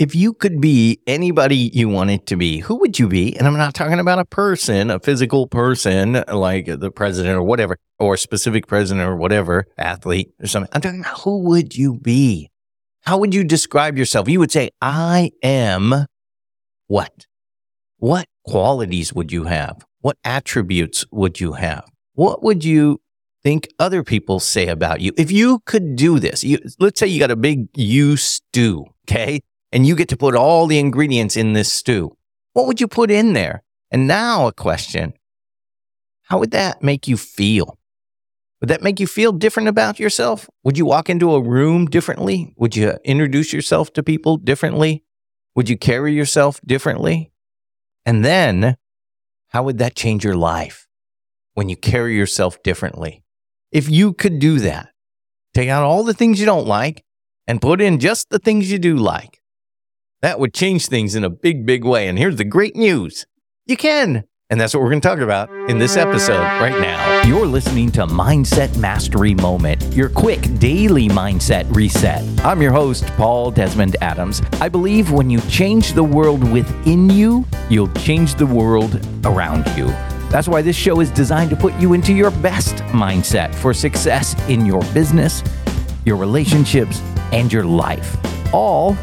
If you could be anybody you wanted to be, who would you be? And I'm not talking about a person, a physical person like the president or whatever, or a specific president or whatever, athlete or something. I'm talking about who would you be? How would you describe yourself? You would say, I am what? What qualities would you have? What attributes would you have? What would you think other people say about you? If you could do this, you, let's say you got a big you stew, okay? And you get to put all the ingredients in this stew. What would you put in there? And now a question. How would that make you feel? Would that make you feel different about yourself? Would you walk into a room differently? Would you introduce yourself to people differently? Would you carry yourself differently? And then, how would that change your life when you carry yourself differently? If you could do that, take out all the things you don't like and put in just the things you do like, that would change things in a big, big way. And here's the great news you can. And that's what we're going to talk about in this episode right now. You're listening to Mindset Mastery Moment, your quick daily mindset reset. I'm your host, Paul Desmond Adams. I believe when you change the world within you, you'll change the world around you. That's why this show is designed to put you into your best mindset for success in your business, your relationships, and your life, all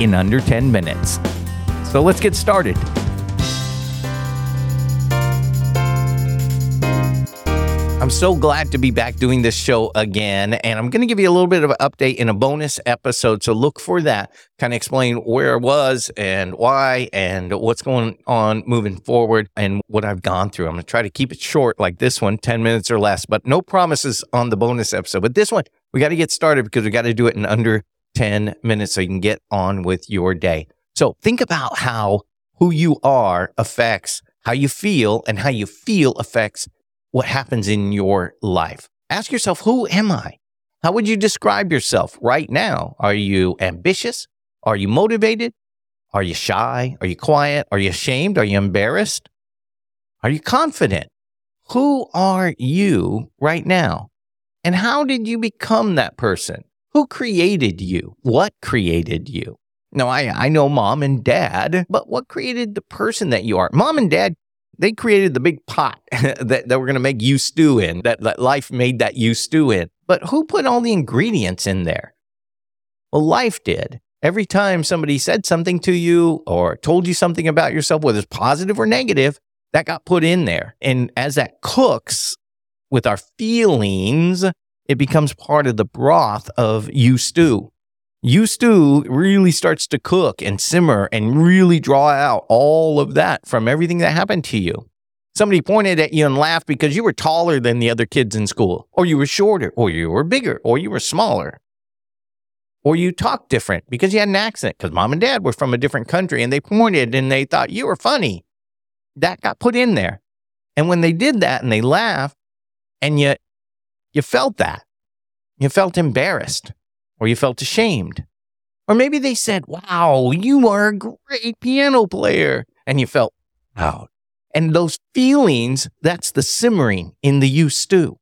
in under 10 minutes. So let's get started. I'm so glad to be back doing this show again. And I'm going to give you a little bit of an update in a bonus episode. So look for that, kind of explain where I was and why and what's going on moving forward and what I've gone through. I'm going to try to keep it short like this one, 10 minutes or less, but no promises on the bonus episode. But this one, we got to get started because we got to do it in under 10 minutes so you can get on with your day. So think about how who you are affects how you feel and how you feel affects what happens in your life. Ask yourself, who am I? How would you describe yourself right now? Are you ambitious? Are you motivated? Are you shy? Are you quiet? Are you ashamed? Are you embarrassed? Are you confident? Who are you right now? And how did you become that person? Who created you? What created you? Now, I, I know mom and dad, but what created the person that you are? Mom and dad they created the big pot that, that we're going to make you stew in, that, that life made that you stew in. But who put all the ingredients in there? Well, life did. Every time somebody said something to you or told you something about yourself, whether it's positive or negative, that got put in there. And as that cooks with our feelings, it becomes part of the broth of you stew you stew really starts to cook and simmer and really draw out all of that from everything that happened to you. Somebody pointed at you and laughed because you were taller than the other kids in school, or you were shorter, or you were bigger, or you were smaller, or you talked different because you had an accent because mom and dad were from a different country and they pointed and they thought you were funny. That got put in there. And when they did that and they laughed, and yet you felt that, you felt embarrassed or you felt ashamed. Or maybe they said, Wow, you are a great piano player. And you felt proud. And those feelings, that's the simmering in the you stew.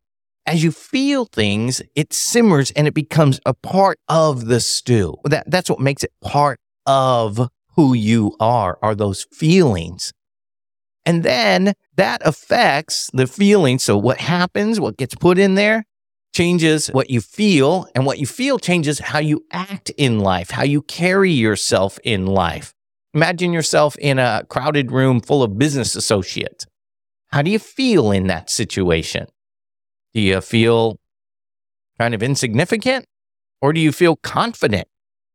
As you feel things, it simmers and it becomes a part of the stew. That, that's what makes it part of who you are, are those feelings. And then that affects the feeling. So what happens, what gets put in there, changes what you feel, and what you feel changes how you act in life, how you carry yourself in life. Imagine yourself in a crowded room full of business associates. How do you feel in that situation? Do you feel kind of insignificant or do you feel confident?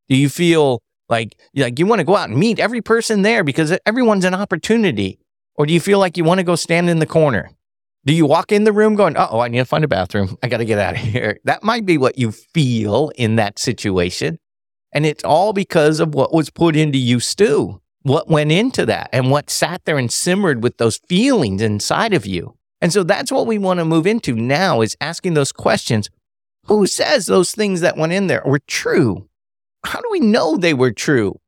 Do you feel like, like you want to go out and meet every person there because everyone's an opportunity? Or do you feel like you want to go stand in the corner? Do you walk in the room going, oh, I need to find a bathroom. I got to get out of here. That might be what you feel in that situation. And it's all because of what was put into you stew, what went into that and what sat there and simmered with those feelings inside of you. And so that's what we want to move into now is asking those questions. Who says those things that went in there were true? How do we know they were true?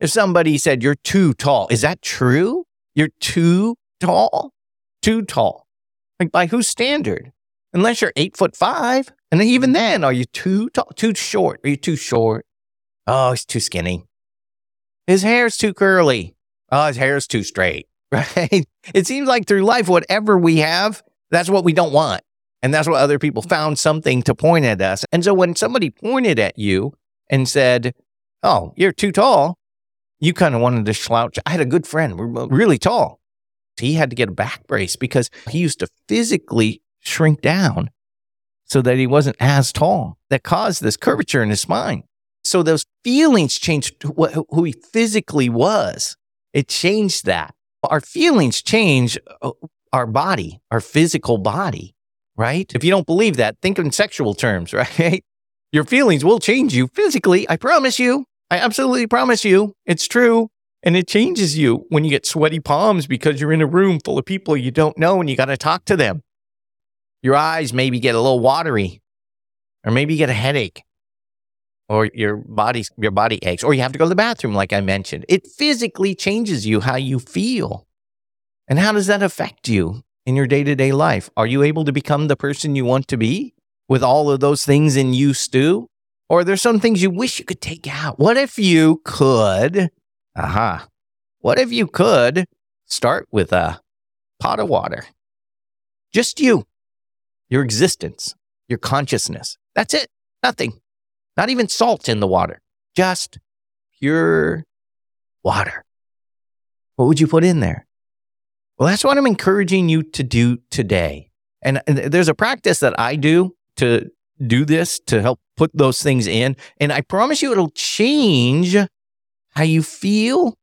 If somebody said, you're too tall, is that true? You're too tall? Too tall. Like by whose standard? Unless you're eight foot five. And even mm-hmm. then, are you too tall, too short? Are you too short? Oh, he's too skinny. His hair's too curly. Oh, his hair's too straight, right? It seems like through life, whatever we have, that's what we don't want. And that's what other people found something to point at us. And so when somebody pointed at you and said, Oh, you're too tall, you kind of wanted to slouch. I had a good friend, really tall. He had to get a back brace because he used to physically shrink down so that he wasn't as tall. That caused this curvature in his spine. So those feelings changed who he physically was. It changed that. Our feelings change uh, our body, our physical body, right? If you don't believe that, think in sexual terms, right? Your feelings will change you physically. I promise you. I absolutely promise you. It's true. And it changes you when you get sweaty palms because you're in a room full of people you don't know and you got to talk to them. Your eyes maybe get a little watery, or maybe you get a headache, or your body your body aches, or you have to go to the bathroom, like I mentioned. It physically changes you how you feel. And how does that affect you in your day to day life? Are you able to become the person you want to be with all of those things in you, stew? Or there's some things you wish you could take out? What if you could? Aha. Uh-huh, what if you could start with a pot of water? Just you your existence, your consciousness. That's it. Nothing. Not even salt in the water. Just pure water. What would you put in there? Well, that's what I'm encouraging you to do today. And, and there's a practice that I do to do this to help put those things in. And I promise you, it'll change how you feel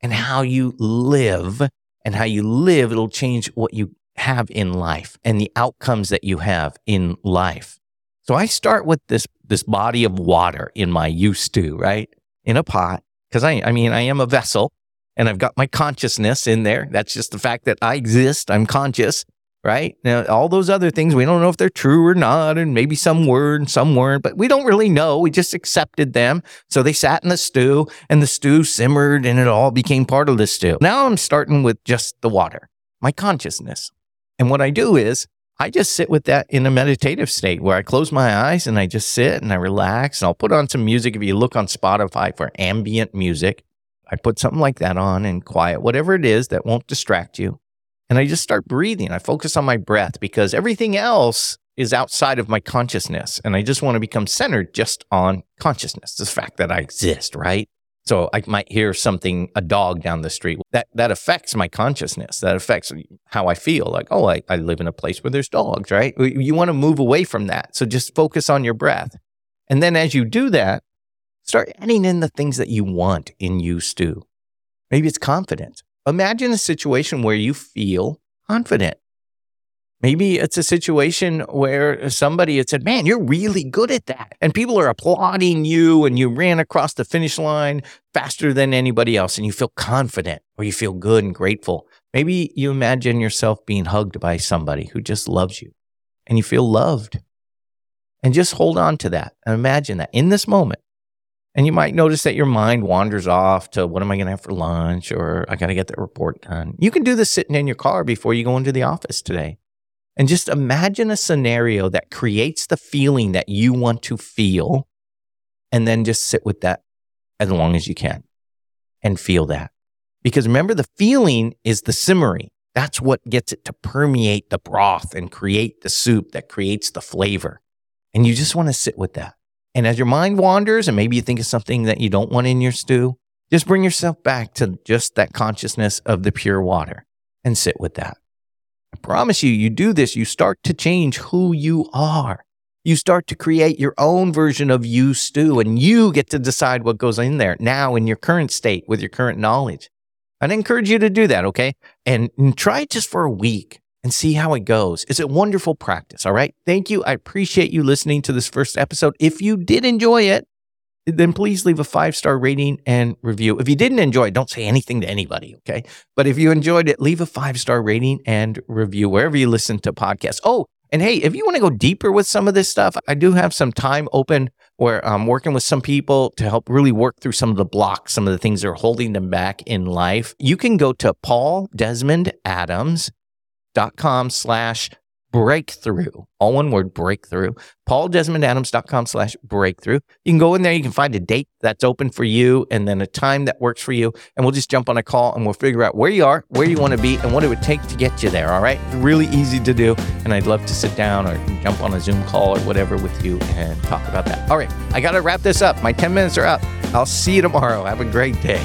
and how you live. And how you live, it'll change what you have in life and the outcomes that you have in life. So I start with this this body of water in my used to, right? In a pot. Because I I mean I am a vessel and I've got my consciousness in there. That's just the fact that I exist. I'm conscious, right? Now all those other things, we don't know if they're true or not, and maybe some were and some weren't, but we don't really know. We just accepted them. So they sat in the stew and the stew simmered and it all became part of the stew. Now I'm starting with just the water, my consciousness. And what I do is I just sit with that in a meditative state where I close my eyes and I just sit and I relax and I'll put on some music. If you look on Spotify for ambient music, I put something like that on and quiet, whatever it is that won't distract you. And I just start breathing. I focus on my breath because everything else is outside of my consciousness. And I just want to become centered just on consciousness, the fact that I exist, right? So I might hear something, a dog down the street. That that affects my consciousness. That affects how I feel. Like, oh, I, I live in a place where there's dogs, right? You want to move away from that. So just focus on your breath. And then as you do that, start adding in the things that you want in you, stew. Maybe it's confidence. Imagine a situation where you feel confident. Maybe it's a situation where somebody had said, Man, you're really good at that. And people are applauding you and you ran across the finish line faster than anybody else and you feel confident or you feel good and grateful. Maybe you imagine yourself being hugged by somebody who just loves you and you feel loved. And just hold on to that and imagine that in this moment. And you might notice that your mind wanders off to what am I going to have for lunch or I got to get that report done. You can do this sitting in your car before you go into the office today. And just imagine a scenario that creates the feeling that you want to feel, and then just sit with that as long as you can and feel that. Because remember, the feeling is the simmering. That's what gets it to permeate the broth and create the soup that creates the flavor. And you just want to sit with that. And as your mind wanders and maybe you think of something that you don't want in your stew, just bring yourself back to just that consciousness of the pure water and sit with that. I promise you, you do this, you start to change who you are. You start to create your own version of you, stew, and you get to decide what goes in there now in your current state with your current knowledge. I'd encourage you to do that, okay? And, and try it just for a week and see how it goes. It's a wonderful practice, all right? Thank you. I appreciate you listening to this first episode. If you did enjoy it, then please leave a five star rating and review. If you didn't enjoy it, don't say anything to anybody, okay? But if you enjoyed it, leave a five star rating and review wherever you listen to podcasts. Oh, and hey, if you want to go deeper with some of this stuff, I do have some time open where I'm working with some people to help really work through some of the blocks, some of the things that are holding them back in life. You can go to pauldesmondadams.com slash breakthrough. All one word, breakthrough. PaulDesmondAdams.com slash breakthrough. You can go in there, you can find a date that's open for you and then a time that works for you. And we'll just jump on a call and we'll figure out where you are, where you want to be, and what it would take to get you there. All right. Really easy to do. And I'd love to sit down or jump on a Zoom call or whatever with you and talk about that. All right. I got to wrap this up. My 10 minutes are up. I'll see you tomorrow. Have a great day.